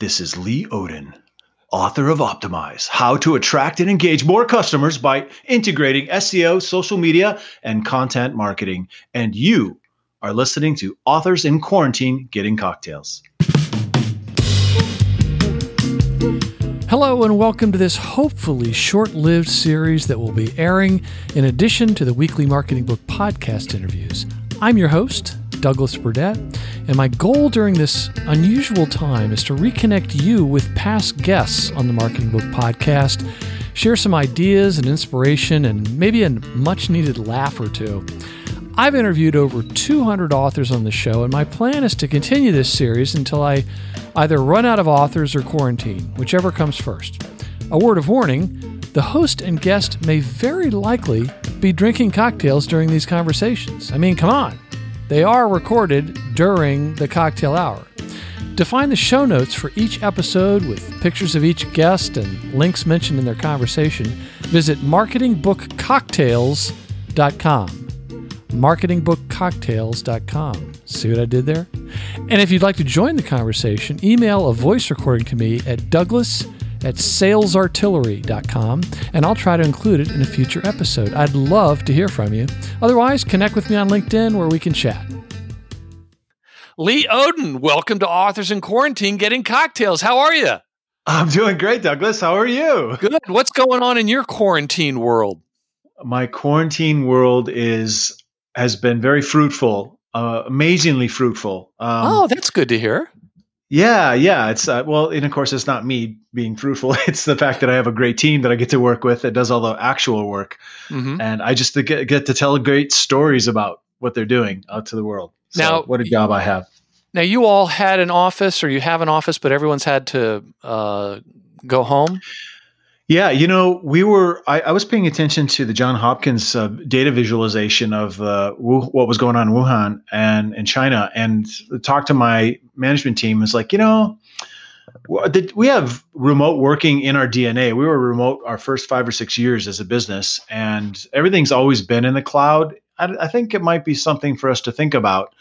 This is Lee Odden, author of Optimize How to Attract and Engage More Customers by Integrating SEO, Social Media, and Content Marketing. And you are listening to Authors in Quarantine Getting Cocktails. Hello, and welcome to this hopefully short lived series that will be airing in addition to the weekly Marketing Book podcast interviews. I'm your host, Douglas Burdett, and my goal during this unusual time is to reconnect you with past guests on the Marketing Book podcast, share some ideas and inspiration, and maybe a much needed laugh or two. I've interviewed over 200 authors on the show, and my plan is to continue this series until I either run out of authors or quarantine, whichever comes first. A word of warning the host and guest may very likely be drinking cocktails during these conversations. I mean, come on. They are recorded during the cocktail hour. To find the show notes for each episode with pictures of each guest and links mentioned in their conversation, visit marketingbookcocktails.com. Marketingbookcocktails.com. See what I did there? And if you'd like to join the conversation, email a voice recording to me at douglas at salesartillery.com, and I'll try to include it in a future episode. I'd love to hear from you. Otherwise, connect with me on LinkedIn where we can chat. Lee Odden, welcome to Authors in Quarantine Getting Cocktails. How are you? I'm doing great, Douglas. How are you? Good. What's going on in your quarantine world? My quarantine world is has been very fruitful, uh, amazingly fruitful. Um, oh, that's good to hear. Yeah, yeah. It's uh, well, and of course, it's not me being fruitful. It's the fact that I have a great team that I get to work with that does all the actual work, mm-hmm. and I just get, get to tell great stories about what they're doing out to the world. So now, what a job I have. Now, you all had an office, or you have an office, but everyone's had to uh, go home. Yeah, you know, we were. I, I was paying attention to the John Hopkins uh, data visualization of uh, what was going on in Wuhan and in China, and talked to my management team. Is like, you know, we have remote working in our DNA. We were remote our first five or six years as a business, and everything's always been in the cloud. I, I think it might be something for us to think about.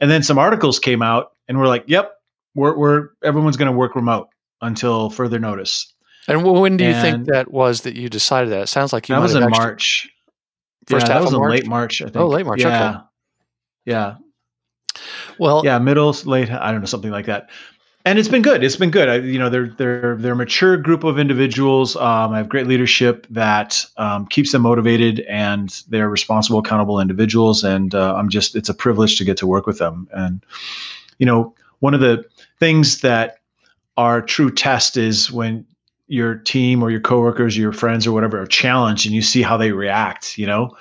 And then some articles came out, and we're like, "Yep, we're, we're everyone's going to work remote until further notice." And when do you and think that was that you decided that? It sounds like you that was in March. First yeah, half that was in March? late March. I think. Oh, late March. Yeah. Okay. Yeah. Well, yeah, middle, late. I don't know, something like that. And it's been good. It's been good. I, you know, they're they're they're a mature group of individuals. Um, I have great leadership that um, keeps them motivated, and they're responsible, accountable individuals. And uh, I'm just, it's a privilege to get to work with them. And you know, one of the things that our true test is when your team or your coworkers, or your friends or whatever are challenged and you see how they react, you know?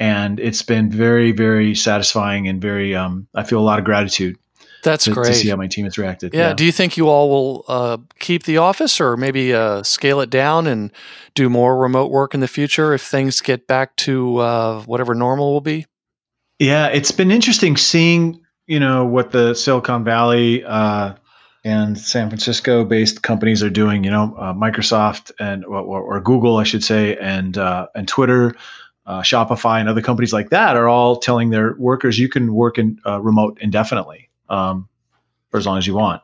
And it's been very, very satisfying and very, um, I feel a lot of gratitude. That's to, great. To see how my team has reacted. Yeah. yeah. Do you think you all will uh, keep the office or maybe uh, scale it down and do more remote work in the future if things get back to uh, whatever normal will be? Yeah, it's been interesting seeing, you know, what the Silicon Valley uh, and San Francisco based companies are doing, you know, uh, Microsoft and or, or, Google, I should say, and uh, and Twitter, uh, Shopify, and other companies like that are all telling their workers you can work in uh, remote indefinitely um, for as long as you want,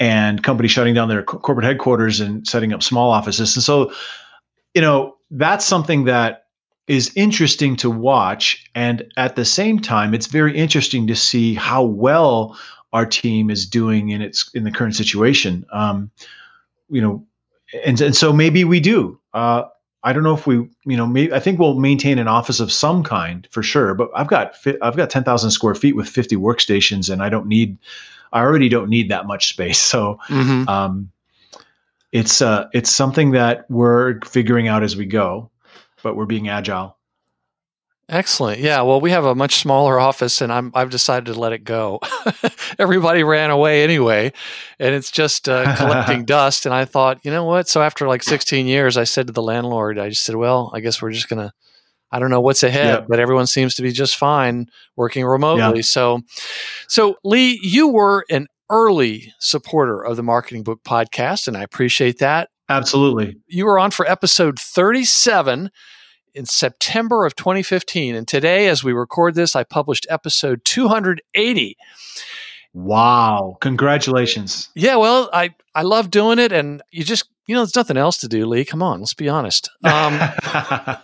and companies shutting down their co- corporate headquarters and setting up small offices, and so, you know, that's something that is interesting to watch, and at the same time, it's very interesting to see how well our team is doing in its in the current situation. Um, you know, and and so maybe we do. Uh, I don't know if we, you know, maybe I think we'll maintain an office of some kind for sure. But I've got I've got ten thousand square feet with fifty workstations, and I don't need, I already don't need that much space. So, mm-hmm. um, it's uh, it's something that we're figuring out as we go, but we're being agile. Excellent. Yeah. Well, we have a much smaller office, and I'm I've decided to let it go. Everybody ran away anyway, and it's just uh, collecting dust. And I thought, you know what? So after like 16 years, I said to the landlord, I just said, well, I guess we're just gonna. I don't know what's ahead, yep. but everyone seems to be just fine working remotely. Yep. So, so Lee, you were an early supporter of the Marketing Book podcast, and I appreciate that. Absolutely. You were on for episode 37 in September of 2015. And today, as we record this, I published episode 280. Wow! Congratulations. Yeah, well, I I love doing it, and you just you know, there's nothing else to do, Lee. Come on, let's be honest. Um,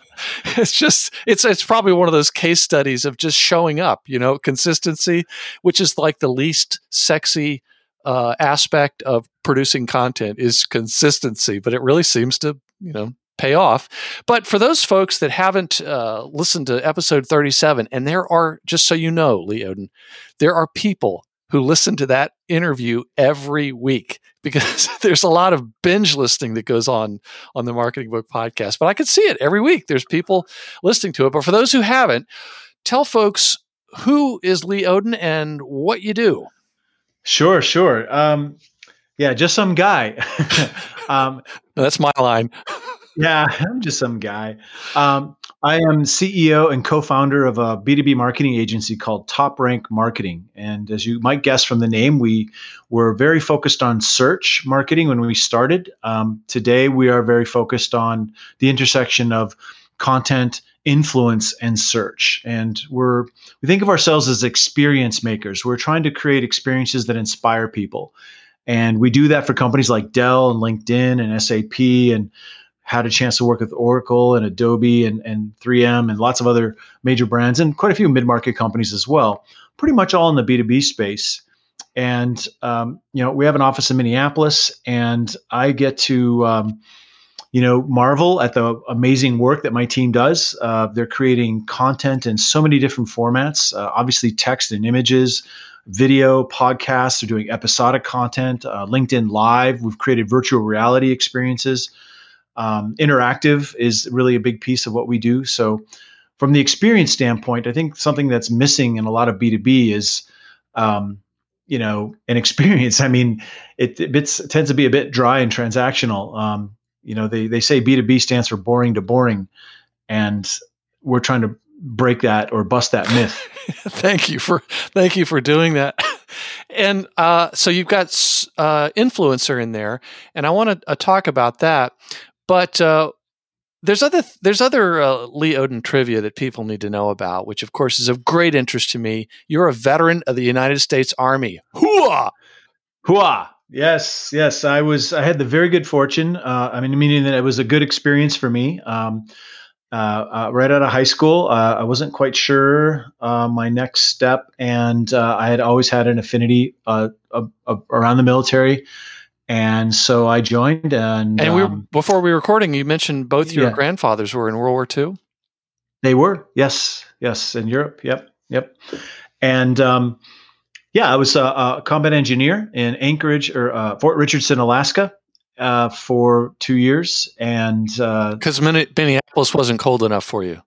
it's just it's it's probably one of those case studies of just showing up. You know, consistency, which is like the least sexy uh, aspect of producing content is consistency, but it really seems to you know pay off. But for those folks that haven't uh, listened to episode 37, and there are, just so you know, Lee Odden, there are people who listen to that interview every week because there's a lot of binge listening that goes on on the marketing book podcast. But i can see it every week. There's people listening to it. But for those who haven't tell folks who is Lee Odden and what you do. Sure sure. Um, yeah just some guy. Um, that's my line yeah, I'm just some guy. Um, I am CEO and co-founder of a B2B marketing agency called Top Rank Marketing. And as you might guess from the name, we were very focused on search marketing when we started. Um, today, we are very focused on the intersection of content, influence, and search. And we're we think of ourselves as experience makers. We're trying to create experiences that inspire people. And we do that for companies like Dell and LinkedIn and SAP and had a chance to work with Oracle and Adobe and, and 3M and lots of other major brands and quite a few mid market companies as well. Pretty much all in the B2B space. And, um, you know, we have an office in Minneapolis, and I get to, um, you know, marvel at the amazing work that my team does. Uh, they're creating content in so many different formats, uh, obviously, text and images, video, podcasts. They're doing episodic content, uh, LinkedIn Live. We've created virtual reality experiences. Um, interactive is really a big piece of what we do. So, from the experience standpoint, I think something that's missing in a lot of B2B is, um, you know, an experience. I mean, it, it, it, tends to be a bit dry and transactional. Um, you know, they, they say B2B stands for boring to boring. And we're trying to break that or bust that myth. thank you for thank you for doing that. and uh, so you've got uh, influencer in there, and I want to uh, talk about that. But uh, there's other there's other uh, Lee Odden trivia that people need to know about, which of course is of great interest to me. You're a veteran of the United States Army. Hooah! Hooah! Yes, yes. I was. I had the very good fortune. Uh, I mean, meaning that it was a good experience for me. Um, uh, uh, right out of high school, uh, I wasn't quite sure uh, my next step, and I had always had an affinity around the military and so I joined. And and we were, um, before we were recording, you mentioned both your yeah. grandfathers were in World War II. They were, yes, yes, in Europe. Yep, yep. And um, yeah, I was a, a, combat engineer in Anchorage or uh, Fort Richardson, Alaska. Uh, for two years, and because uh, Minneapolis wasn't cold enough for you.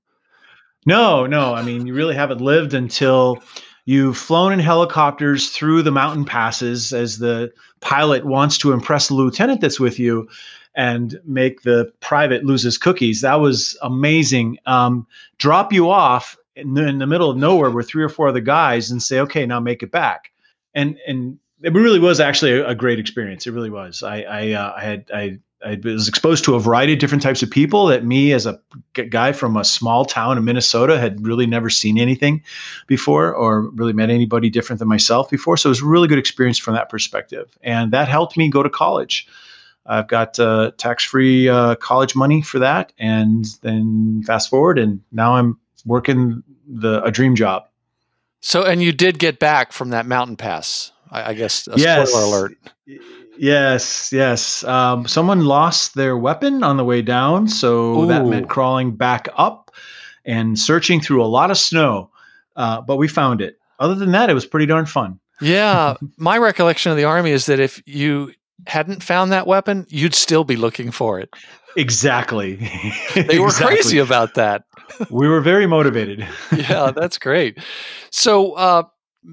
No, no. I mean, you really haven't lived until You've flown in helicopters through the mountain passes as the pilot wants to impress the lieutenant that's with you and make the private lose his cookies. That was amazing. Um, drop you off in the, in the, middle of nowhere with three or four other guys and say, okay, now make it back. And and it really was actually a, a great experience. It really was. I I, uh, I had I I was exposed to a variety of different types of people that me, as a guy from a small town in Minnesota, had really never seen anything before or really met anybody different than myself before. So it was a really good experience from that perspective. And that helped me go to college. I've got uh, tax free uh, college money for that. And then fast forward, and now I'm working the a dream job. So, and you did get back from that mountain pass, I, I guess. A yes. spoiler alert. Yes, yes. Um, someone lost their weapon on the way down, so Ooh. that meant crawling back up and searching through a lot of snow. Uh, but we found it. Other than that, it was pretty darn fun. Yeah, my recollection of the army is that if you hadn't found that weapon, you'd still be looking for it. Exactly. they were exactly. crazy about that. we were very motivated. yeah, that's great. So, uh,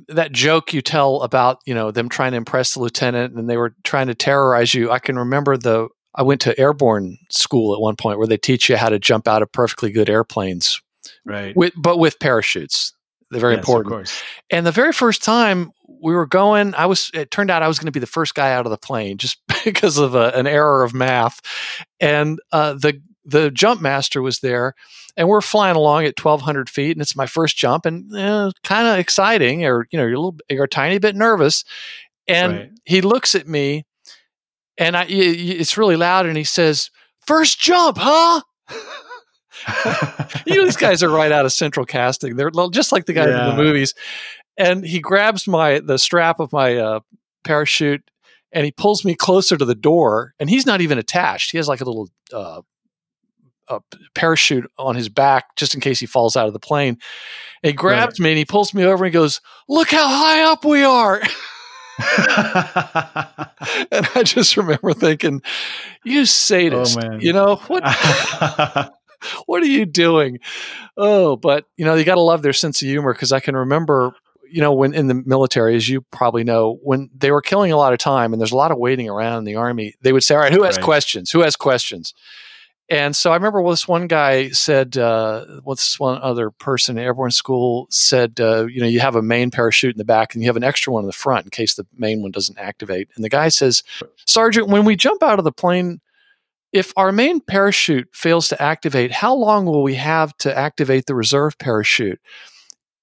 that joke you tell about you know them trying to impress the lieutenant and they were trying to terrorize you. I can remember the i went to airborne school at one point where they teach you how to jump out of perfectly good airplanes right. with, but with parachutes. They're very yes, important. and the very first time we were going i was it turned out i was going to be the first guy out of the plane just because of a, an error of math. And uh, the the jump master was there, and we're flying along at 1,200 feet, and it's my first jump, and eh, kind of exciting, or you know, you're a little, you're a tiny bit nervous, and right. he looks at me, and I, it's really loud, and he says, first jump, huh?" you know, these guys are right out of central casting. They're just like the guys yeah. in the movies. And he grabs my the strap of my uh, parachute and he pulls me closer to the door. And he's not even attached. He has like a little uh, a parachute on his back just in case he falls out of the plane. And he grabs right. me and he pulls me over and goes, "Look how high up we are." and I just remember thinking, "You sadist! Oh, you know what? what are you doing? Oh, but you know, you got to love their sense of humor because I can remember, you know, when in the military, as you probably know, when they were killing a lot of time and there's a lot of waiting around in the army, they would say, "All right, who has right. questions? Who has questions?" And so I remember this one guy said, uh, what's one other person in airborne school said, uh, you know, you have a main parachute in the back and you have an extra one in the front in case the main one doesn't activate. And the guy says, Sergeant, when we jump out of the plane, if our main parachute fails to activate, how long will we have to activate the reserve parachute?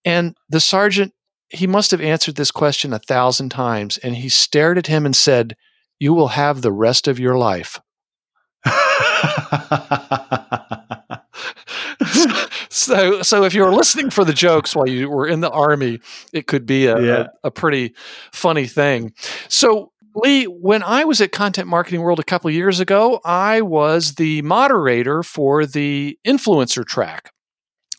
And the sergeant, he must have answered this question a thousand times. And he stared at him and said, You will have the rest of your life. so, so if you were listening for the jokes while you were in the army, it could be a, yeah. a, a pretty funny thing. So, Lee, when I was at Content Marketing World a couple years ago, I was the moderator for the influencer track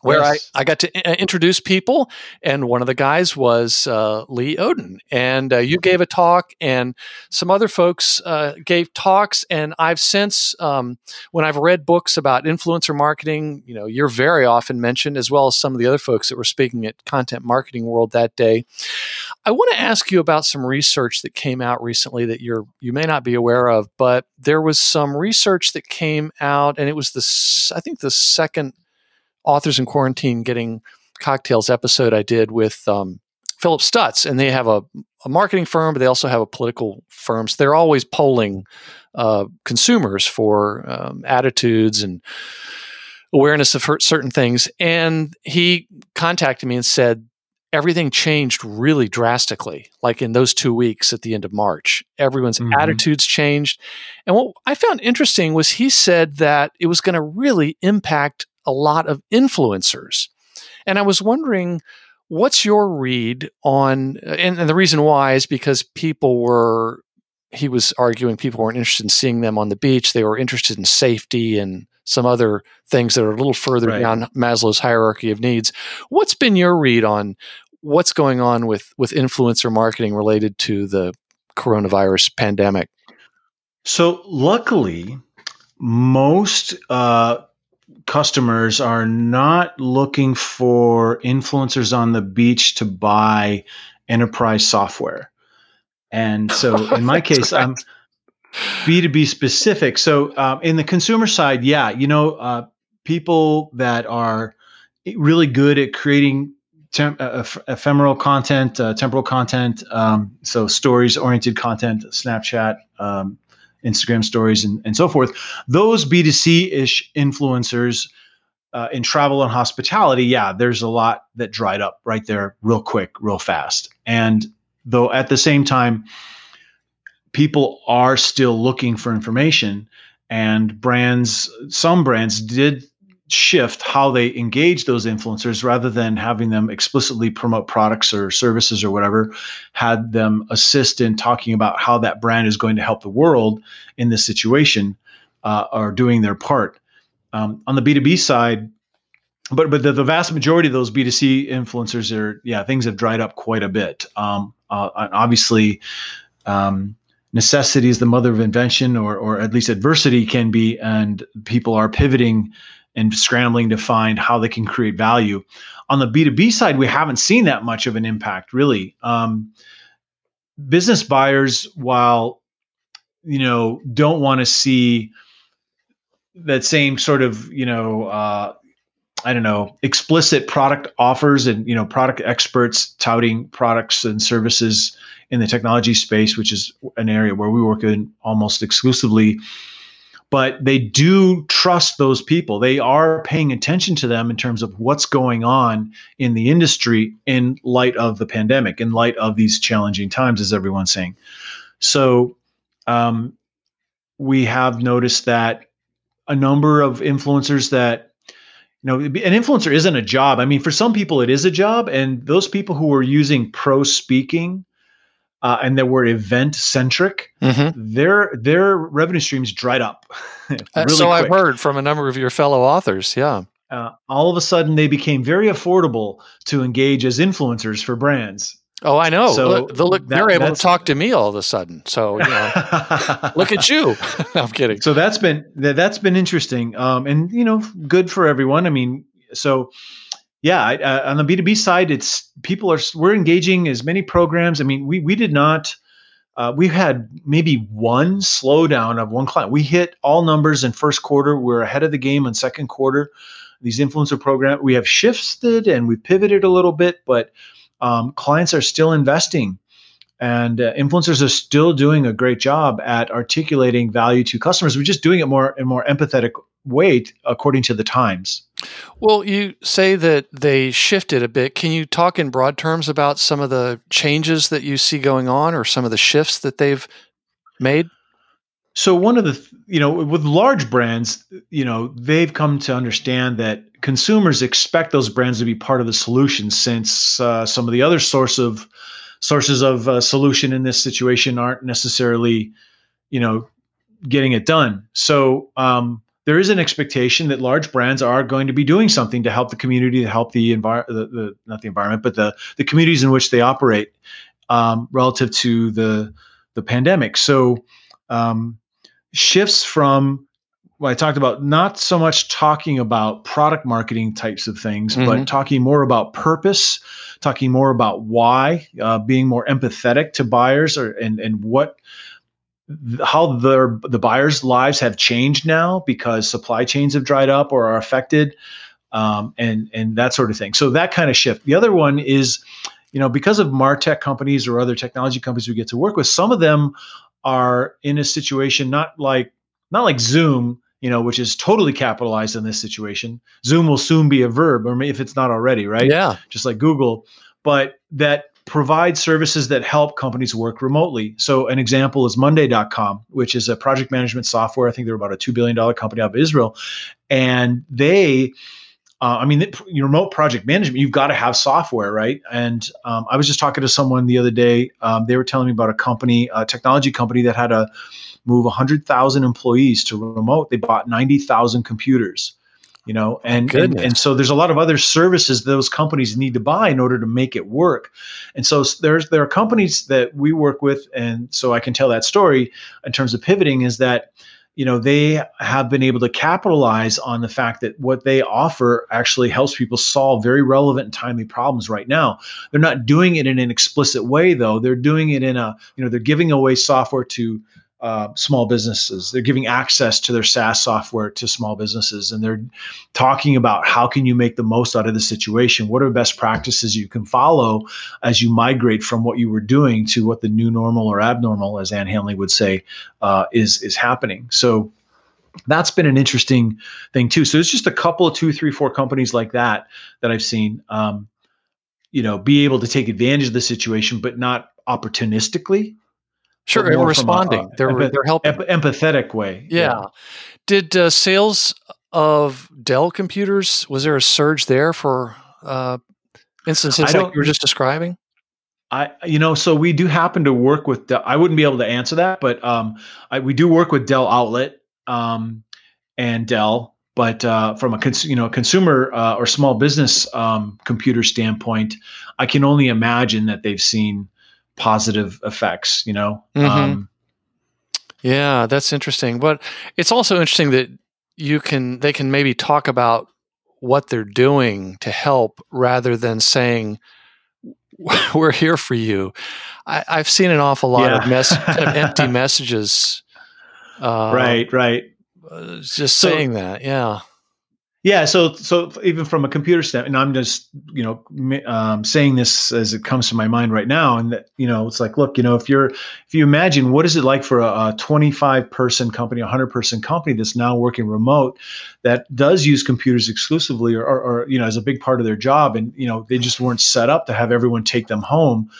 where yes. I, I got to introduce people. And one of the guys was uh, Lee Odden. And uh, you gave a talk, and some other folks uh, gave talks. And I've since, um, when I've read books about influencer marketing, you know, you're very often mentioned, as well as some of the other folks that were speaking at Content Marketing World that day. I want to ask you about some research that came out recently that you're you may not be aware of, but there was some research that came out, and it was the I think the second authors in quarantine getting cocktails episode I did with um, Philip Stutz, and they have a, a, marketing firm, but they also have a political firm. So they're always polling uh, consumers for um, attitudes and awareness of certain things. And he contacted me and said everything changed really drastically, like in those two weeks at the end of March. Everyone's mm-hmm. attitudes changed. And what I found interesting was he said that it was going to really impact a lot of influencers. And I was wondering, what's your read on, and, and the reason why is because people were, he was arguing people weren't interested in seeing them on the beach. They were interested in safety and some other things that are a little further right. down Maslow's hierarchy of needs. What's been your read on what's going on with with influencer marketing related to the coronavirus pandemic? So luckily, most uh, customers are not looking for influencers on the beach to buy enterprise software. And so in my case, I'm B2B specific. So um, in the consumer side, yeah, you know, uh, people that are really good at creating temp- uh, ephemeral content, uh, temporal content, um, so stories oriented content, Snapchat, um, Instagram stories, and, and so forth. Those B2C ish influencers uh, in travel and hospitality, yeah, there's a lot that dried up right there, real quick, real fast. And though at the same time, people are still looking for information, and brands, some brands did shift how they engage those influencers rather than having them explicitly promote products or services or whatever had them assist in talking about how that brand is going to help the world in this situation uh, are doing their part. Um, on the b2b side but but the, the, vast majority of those b2c influencers are yeah things have dried up quite a bit. Um, uh, obviously um, necessity is the mother of invention or or at least adversity can be and people are pivoting and scrambling to find how they can create value. On the B2B side, we haven't seen that much of an impact, really. Um, business buyers, while you know, don't want to see that same sort of you know, uh, I don't know, explicit product offers and you know, product experts touting products and services in the technology space, which is an area where we work in almost exclusively but they do trust those people. They are paying attention to them in terms of what's going on in the industry in light of the pandemic, in light of these challenging times, as everyone's saying. So um, we have noticed that a number of influencers that you know an influencer isn't a job i mean for some people it is a job and those people who are using pro speaking uh, and that were event centric, mm-hmm. their their revenue streams dried up. really so quick. I've heard from a number of your fellow authors. Yeah. Uh, all of a sudden, they became very affordable to engage as influencers for brands. Oh, I know. So look, look, that, they're able to talk to me all of a sudden. So you know, look at you. I'm kidding. So that's been that, that's been interesting, um, and you know, good for everyone. I mean, so yeah, I, uh, on the B2B side, it's people are we're engaging as many programs. I mean, we we did not uh, we had maybe one slowdown of one client. We hit all numbers in first quarter. We're ahead of the game in second quarter. These influencer program we have shifted and we pivoted a little bit, but um, clients are still investing, and uh, influencers are still doing a great job at articulating value to customers. We're just doing it more in more empathetic weight according to the times. Well, you say that they shifted a bit. Can you talk in broad terms about some of the changes that you see going on or some of the shifts that they've made? So one of the you know with large brands, you know, they've come to understand that consumers expect those brands to be part of the solution since uh, some of the other source of sources of uh, solution in this situation aren't necessarily, you know, getting it done. So um, there is an expectation that large brands are going to be doing something to help the community, to help the environment, not the environment, but the the communities in which they operate um, relative to the the pandemic. So um, shifts from what I talked about, not so much talking about product marketing types of things, mm-hmm. but talking more about purpose, talking more about why, uh, being more empathetic to buyers, or and and what how the the buyers' lives have changed now because supply chains have dried up or are affected, um, and and that sort of thing. So that kind of shift. The other one is, you know, because of martech companies or other technology companies we get to work with, some of them are in a situation not like not like Zoom, you know, which is totally capitalized in this situation. Zoom will soon be a verb, or if it's not already, right? Yeah, just like Google, but that provide services that help companies work remotely. So, an example is Monday.com, which is a project management software. I think they're about a $2 billion company out of Israel. And they, uh, I mean, your remote project management, you've got to have software, right? And um, I was just talking to someone the other day. Um, they were telling me about a company, a technology company that had to move 100,000 employees to remote. They bought 90,000 computers you know and, and, and so there's a lot of other services those companies need to buy in order to make it work. And so there's there are companies that we work with and so i can tell that story in terms of pivoting is that you know they have been able to capitalize on the fact that what they offer actually helps people solve very relevant and timely problems right now. They're not doing it in an explicit way though. They're doing it in a you know they're giving away software to uh, small businesses. They're giving access to their SaaS software to small businesses, and they're talking about how can you make the most out of the situation. What are best practices you can follow as you migrate from what you were doing to what the new normal or abnormal, as Ann Handley would say, uh, is is happening. So that's been an interesting thing too. So it's just a couple of two, three, four companies like that that I've seen. Um, you know, be able to take advantage of the situation, but not opportunistically Sure, they're responding. A, they're empath- they're helping. empathetic way. Yeah. yeah. Did uh, sales of Dell computers was there a surge there for uh, instances like you were just describing? I you know so we do happen to work with Dell. I wouldn't be able to answer that, but um, I, we do work with Dell Outlet um, and Dell. But uh, from a cons- you know consumer uh, or small business um, computer standpoint, I can only imagine that they've seen positive effects, you know? Mm-hmm. Um, yeah, that's interesting. But it's also interesting that you can, they can maybe talk about what they're doing to help rather than saying, we're here for you. I, have seen an awful lot yeah. of, mess, kind of empty messages. Uh, right, right. Uh, just so, saying that, yeah. Yeah, so so even from a computer standpoint, and I'm just you know um, saying this as it comes to my mind right now, and that you know it's like, look, you know, if you're if you imagine what is it like for a, a 25 person company, a 100 person company that's now working remote, that does use computers exclusively, or, or, or you know as a big part of their job, and you know they just weren't set up to have everyone take them home.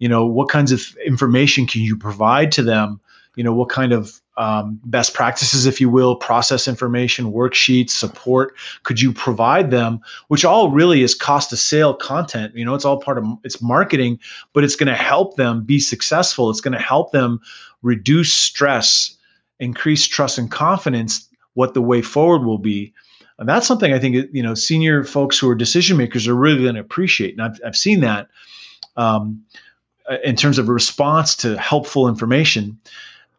You know, what kinds of information can you provide to them? You know, what kind of um, best practices, if you will, process information, worksheets, support. Could you provide them? Which all really is cost of sale content. You know, it's all part of it's marketing, but it's going to help them be successful. It's going to help them reduce stress, increase trust and confidence. What the way forward will be. And that's something I think you know senior folks who are decision makers are really going to appreciate. And I've I've seen that um, in terms of a response to helpful information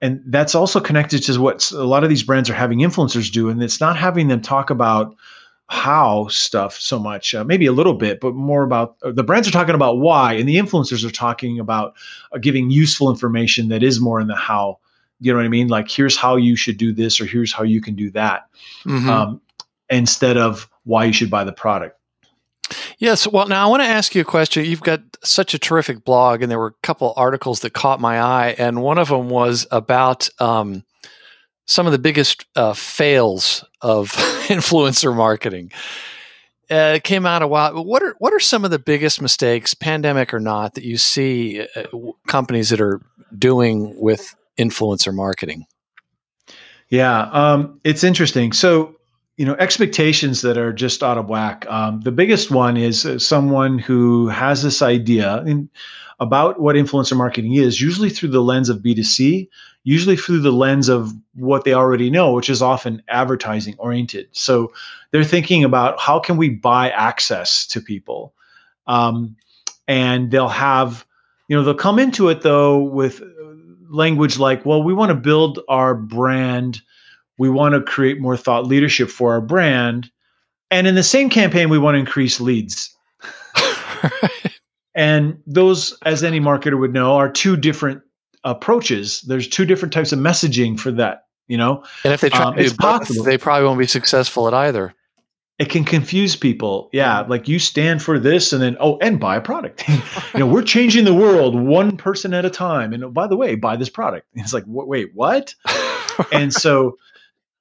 and that's also connected to what a lot of these brands are having influencers do and it's not having them talk about how stuff so much uh, maybe a little bit but more about uh, the brands are talking about why and the influencers are talking about uh, giving useful information that is more in the how. You know what i mean? Like here's how you should do this or here's how you can do that mm-hmm. um, instead of why you should buy the product Yes. Well, now I want to ask you a question. You've got such a terrific blog, and there were a couple articles that caught my eye, and one of them was about um, some of the biggest uh, fails of influencer marketing. Uh, it came out a while. What are what are some of the biggest mistakes, pandemic or not, that you see uh, companies that are doing with influencer marketing? Yeah, um, it's interesting. So you know expectations that are just out of whack. Um, the biggest one is uh, someone who has this idea in, about what influencer marketing is, usually through the lens of B2C, usually through the lens of what they already know, which is often advertising oriented. So they're thinking about how can we buy access to people, um, and they'll have, you know, they'll come into it though with language like, well, we want to build our brand we want to create more thought leadership for our brand. And in the same campaign, we want to increase leads. And those, as any marketer would know, are two different approaches. There's two different types of messaging for that, you know? And if they try um, to do both, they probably won't be successful at either. It can confuse people. Yeah. Like you stand for this and then, oh, and buy a product. you know, we're changing the world one person at a time. And oh, by the way, buy this product. it's like, wait, what? and so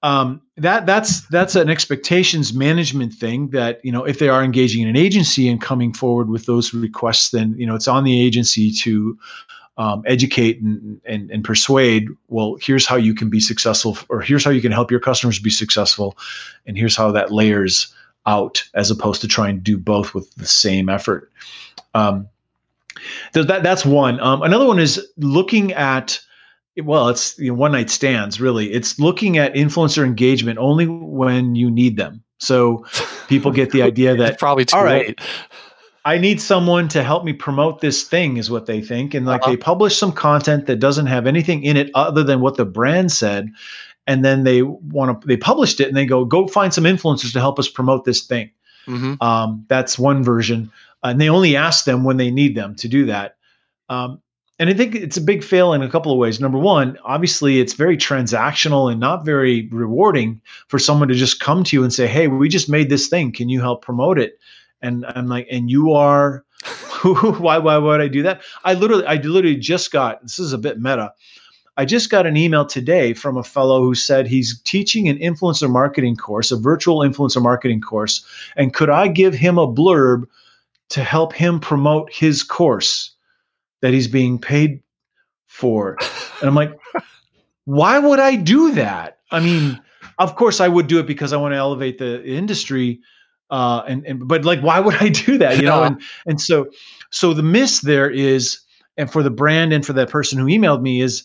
um, that that's that's an expectations management thing that you know if they are engaging in an agency and coming forward with those requests then you know it's on the agency to um, educate and, and, and persuade well here's how you can be successful or here's how you can help your customers be successful and here's how that layers out as opposed to trying to do both with the same effort. Um, that, that's one. Um, another one is looking at well it's you know, one night stands really it's looking at influencer engagement only when you need them so people get the idea that probably too all right late. i need someone to help me promote this thing is what they think and like uh-huh. they publish some content that doesn't have anything in it other than what the brand said and then they want to they published it and they go go find some influencers to help us promote this thing mm-hmm. um, that's one version and they only ask them when they need them to do that um, and I think it's a big fail in a couple of ways. Number one, obviously, it's very transactional and not very rewarding for someone to just come to you and say, "Hey, we just made this thing. Can you help promote it?" And I'm like, "And you are why? Why would I do that?" I literally, I literally just got. This is a bit meta. I just got an email today from a fellow who said he's teaching an influencer marketing course, a virtual influencer marketing course, and could I give him a blurb to help him promote his course? That he's being paid for. And I'm like, why would I do that? I mean, of course I would do it because I want to elevate the industry. Uh, and, and but like, why would I do that? You know, and and so so the miss there is, and for the brand and for that person who emailed me is,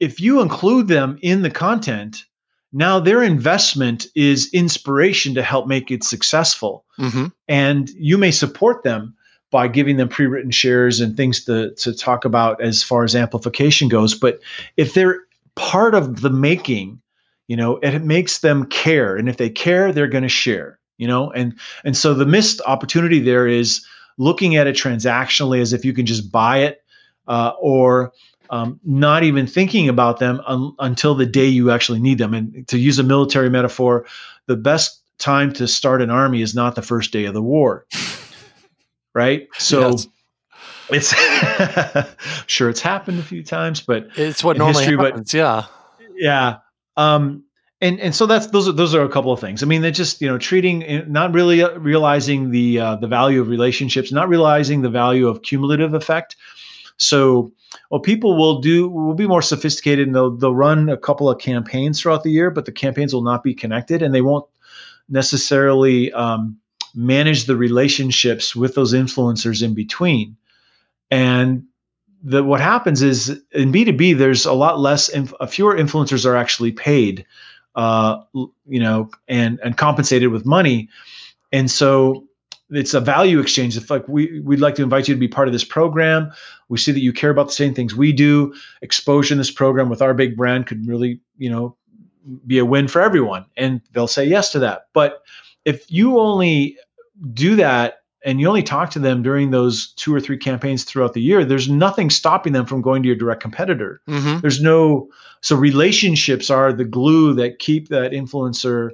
if you include them in the content, now their investment is inspiration to help make it successful, mm-hmm. and you may support them by giving them pre-written shares and things to, to talk about as far as amplification goes. But if they're part of the making, you know, it makes them care. And if they care, they're going to share, you know, and, and so the missed opportunity there is looking at it transactionally as if you can just buy it uh, or um, not even thinking about them un- until the day you actually need them. And to use a military metaphor, the best time to start an army is not the first day of the war. Right? So yes. it's sure it's happened a few times, but it's what normally history, happens. But, yeah. Yeah. Um, and and so that's those are those are a couple of things. I mean, they're just you know treating, eh, not really uh, realizing the uh, the value of relationships, not realizing the value of cumulative effect. So, well, people will do will be more sophisticated and they'll they'll run a couple of campaigns throughout the year, but the campaigns will not be connected, and they won't necessarily um, manage the relationships with those influencers in between. And the, what happens is in B2B, there's a lot less, inf- fewer influencers are actually paid uh, you know, and and compensated with money. And so it's a value exchange. If like we we'd like to invite you to be part of this program. We see that you care about the same things we do. Exposure in this program with our big brand could really, you know, be a win for everyone. And they'll say yes to that. But if you only do that and you only talk to them during those two or three campaigns throughout the year, there's nothing stopping them from going to your direct competitor. Mm-hmm. There's no so relationships are the glue that keep that influencer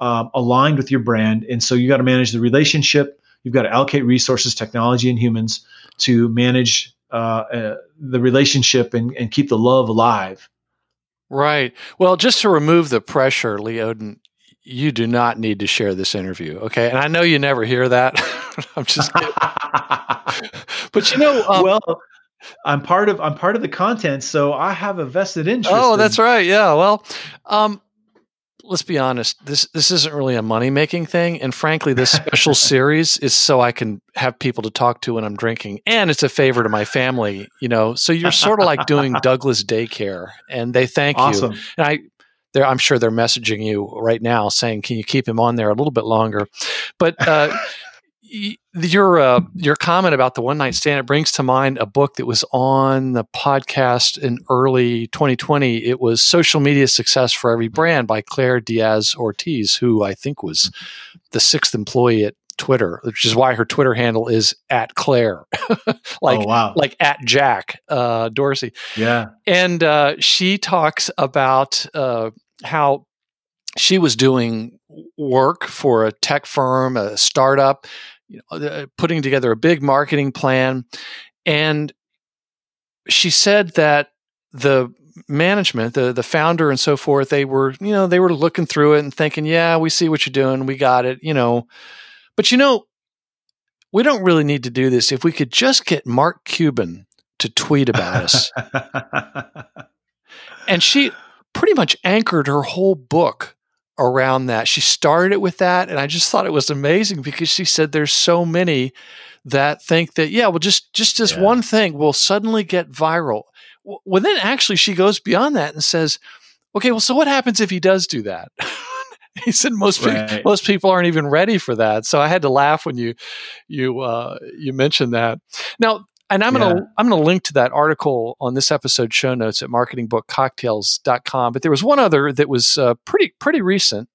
uh, aligned with your brand, and so you got to manage the relationship. You've got to allocate resources, technology, and humans to manage uh, uh, the relationship and, and keep the love alive. Right. Well, just to remove the pressure, Lee Odden, you do not need to share this interview. Okay. And I know you never hear that. I'm just kidding. but you know, um, well, I'm part of I'm part of the content, so I have a vested interest. Oh, in- that's right. Yeah. Well, um, let's be honest. This this isn't really a money making thing, and frankly, this special series is so I can have people to talk to when I'm drinking, and it's a favor to my family. You know, so you're sort of like doing Douglas daycare, and they thank awesome. you. And I they're, I'm sure they're messaging you right now saying, "Can you keep him on there a little bit longer?" But uh, your uh, your comment about the one night stand it brings to mind a book that was on the podcast in early 2020. It was "Social Media Success for Every Brand" by Claire Diaz Ortiz, who I think was the sixth employee at Twitter, which is why her Twitter handle is at Claire, like oh, wow. like at Jack uh, Dorsey. Yeah, and uh, she talks about uh, how she was doing work for a tech firm, a startup, you know, uh, putting together a big marketing plan, and she said that the management, the the founder and so forth, they were you know they were looking through it and thinking, yeah, we see what you're doing, we got it, you know, but you know, we don't really need to do this if we could just get Mark Cuban to tweet about us. and she pretty much anchored her whole book around that. She started it with that, and I just thought it was amazing because she said there's so many that think that yeah, well, just just this yeah. one thing will suddenly get viral. Well, then actually she goes beyond that and says, okay, well, so what happens if he does do that? he said most right. people most people aren't even ready for that. So I had to laugh when you you uh, you mentioned that. Now and I'm gonna I'm gonna link to that article on this episode show notes at marketingbookcocktails.com. But there was one other that was uh, pretty pretty recent,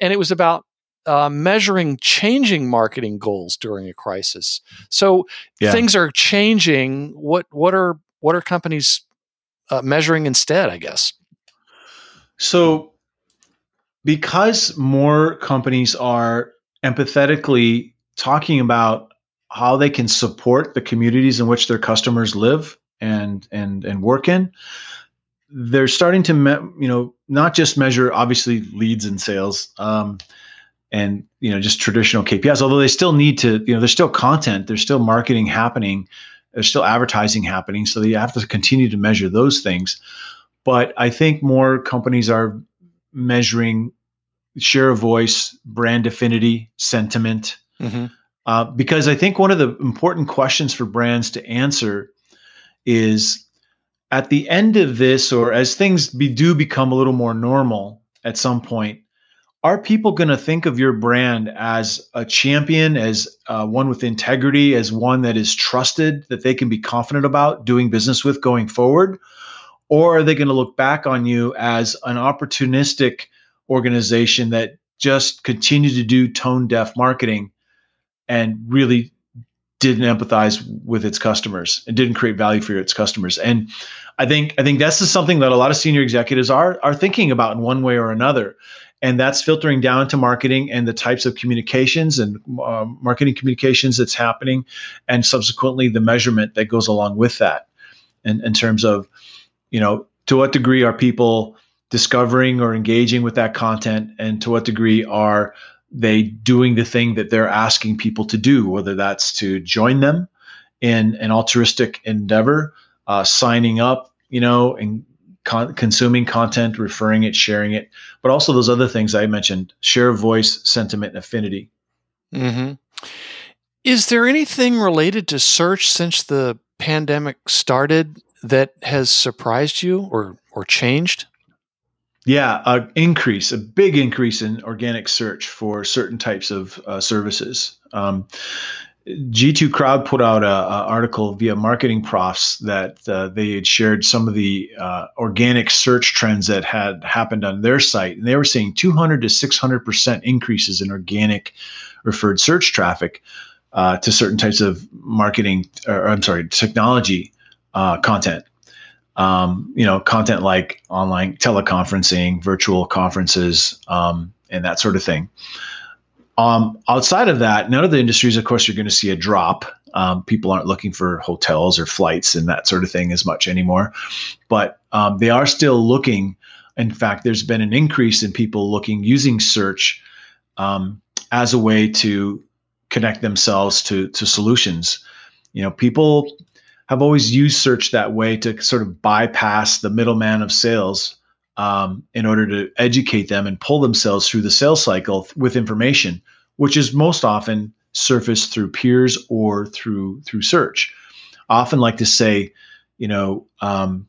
and it was about uh, measuring changing marketing goals during a crisis. So yeah. things are changing. What what are what are companies uh, measuring instead? I guess. So because more companies are empathetically talking about how they can support the communities in which their customers live and and and work in they're starting to me- you know not just measure obviously leads and sales um, and you know just traditional KPIs although they still need to you know there's still content there's still marketing happening there's still advertising happening so they have to continue to measure those things but I think more companies are measuring share of voice brand affinity sentiment mm-hmm. Uh, because I think one of the important questions for brands to answer is at the end of this, or as things be, do become a little more normal at some point, are people going to think of your brand as a champion, as uh, one with integrity, as one that is trusted, that they can be confident about doing business with going forward? Or are they going to look back on you as an opportunistic organization that just continued to do tone deaf marketing and really didn't empathize with its customers and didn't create value for its customers. And I think I think that's something that a lot of senior executives are are thinking about in one way or another. and that's filtering down to marketing and the types of communications and uh, marketing communications that's happening and subsequently the measurement that goes along with that in, in terms of you know to what degree are people discovering or engaging with that content and to what degree are they doing the thing that they're asking people to do whether that's to join them in an altruistic endeavor uh, signing up you know and con- consuming content, referring it, sharing it, but also those other things I mentioned share voice, sentiment, affinity. Mm-hmm. Is there anything related to search since the pandemic started that has surprised you or, or changed? Yeah, an increase, a big increase in organic search for certain types of uh, services. Um, G2 Crowd put out an article via Marketing Profs that uh, they had shared some of the uh, organic search trends that had happened on their site, and they were seeing 200 to 600 percent increases in organic referred search traffic uh, to certain types of marketing, or I'm sorry, technology uh, content. Um, you know, content like online teleconferencing, virtual conferences, um, and that sort of thing. Um, outside of that, none of the industries, of course, you're going to see a drop. Um, people aren't looking for hotels or flights and that sort of thing as much anymore, but um, they are still looking. In fact, there's been an increase in people looking using search um, as a way to connect themselves to to solutions. You know, people have always used search that way to sort of bypass the middleman of sales um, in order to educate them and pull themselves through the sales cycle with information, which is most often surfaced through peers or through through search. Often like to say, you know, um,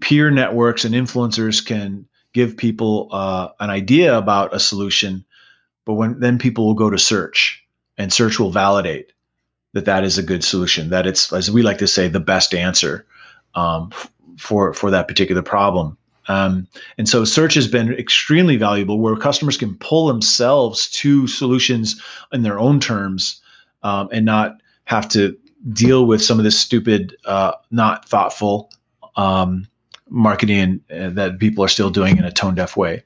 peer networks and influencers can give people uh, an idea about a solution, but when then people will go to search, and search will validate that that is a good solution, that it's as we like to say the best answer um, for for that particular problem. Um, and so search has been extremely valuable where customers can pull themselves to solutions in their own terms um, and not have to deal with some of this stupid, uh, not thoughtful um, marketing uh, that people are still doing in a tone deaf way.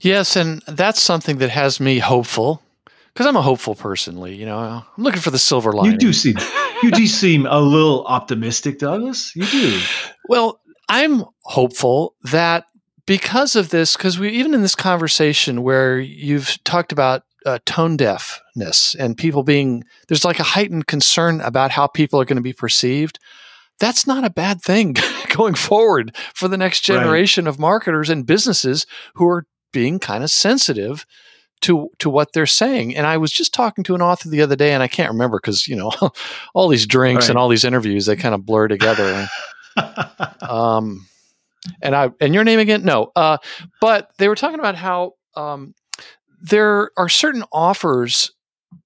Yes, and that's something that has me hopeful because I'm a hopeful person, Lee. You know, I'm looking for the silver lining. You do seem you do seem a little optimistic, Douglas. You do. Well, I'm hopeful that because of this, because we even in this conversation where you've talked about uh, tone deafness and people being there's like a heightened concern about how people are going to be perceived. That's not a bad thing going forward for the next generation right. of marketers and businesses who are being kind of sensitive to to what they're saying. And I was just talking to an author the other day, and I can't remember because you know all these drinks right. and all these interviews they kind of blur together. um, and I and your name again? No. Uh, but they were talking about how um, there are certain offers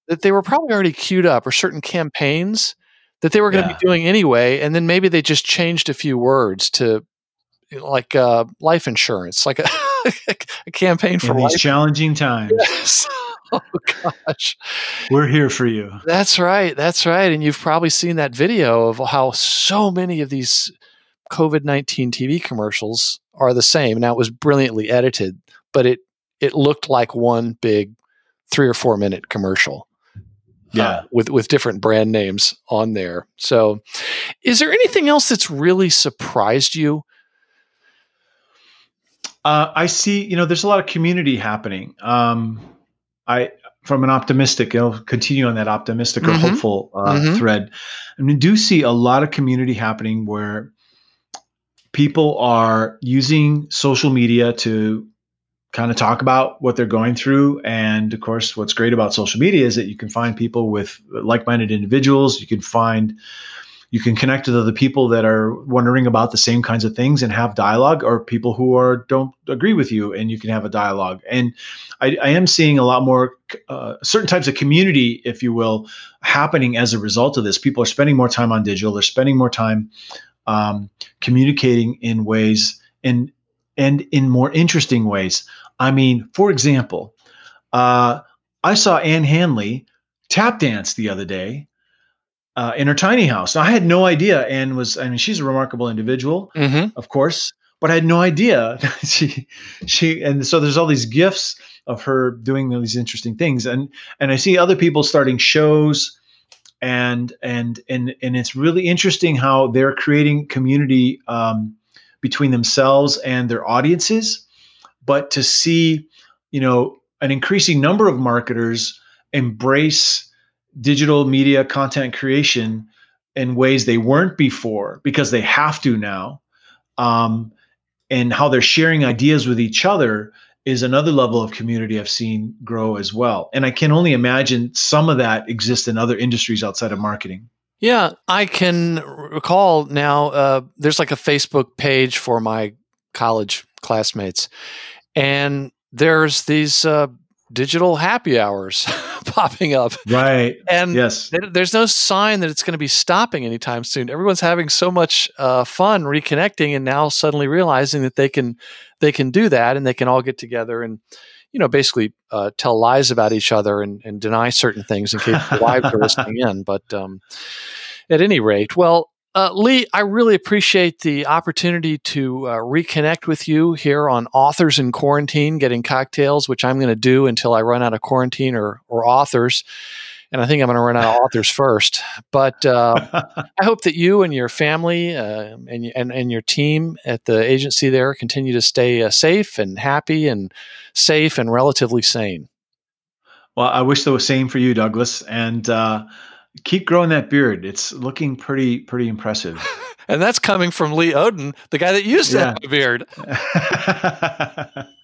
that they were probably already queued up, or certain campaigns that they were going to yeah. be doing anyway, and then maybe they just changed a few words to like uh, life insurance, like a, a campaign for In these challenging times. Yes. oh gosh. We're here for you. That's right. That's right. And you've probably seen that video of how so many of these COVID 19 TV commercials are the same. Now it was brilliantly edited, but it, it looked like one big three or four minute commercial. Uh, yeah. Uh, with, with different brand names on there. So, is there anything else that's really surprised you? Uh, I see, you know, there's a lot of community happening. Um, I, from an optimistic, you know, continue on that optimistic or mm-hmm. hopeful uh, mm-hmm. thread. I mean, do see a lot of community happening where people are using social media to kind of talk about what they're going through. And of course, what's great about social media is that you can find people with like minded individuals. You can find, you can connect with other people that are wondering about the same kinds of things and have dialogue, or people who are don't agree with you, and you can have a dialogue. And I, I am seeing a lot more uh, certain types of community, if you will, happening as a result of this. People are spending more time on digital. They're spending more time um, communicating in ways and and in more interesting ways. I mean, for example, uh, I saw Ann Handley tap dance the other day uh, in her tiny house. Now, I had no idea Ann was. I mean, she's a remarkable individual, mm-hmm. of course, but I had no idea she she and so there's all these gifts of her doing these interesting things and and I see other people starting shows and and and and it's really interesting how they're creating community um, between themselves and their audiences but to see you know an increasing number of marketers embrace digital media content creation in ways they weren't before because they have to now um, and how they're sharing ideas with each other is another level of community I've seen grow as well. And I can only imagine some of that exists in other industries outside of marketing. Yeah, I can recall now. Uh, there's like a Facebook page for my college classmates, and there's these uh, digital happy hours popping up. Right. And yes, th- there's no sign that it's going to be stopping anytime soon. Everyone's having so much uh, fun reconnecting, and now suddenly realizing that they can they can do that, and they can all get together and you know basically uh, tell lies about each other and, and deny certain things in case the wives are listening in. But um, at any rate, well, uh, Lee, I really appreciate the opportunity to uh, reconnect with you here on Authors in Quarantine, getting cocktails, which I'm going to do until I run out of quarantine or, or authors. And I think I'm going to run out of authors first. But uh, I hope that you and your family uh, and, and, and your team at the agency there continue to stay uh, safe and happy and safe and relatively sane. Well, I wish the same for you, Douglas. And uh, keep growing that beard. It's looking pretty pretty impressive. and that's coming from Lee Odden, the guy that used to yeah. have a beard.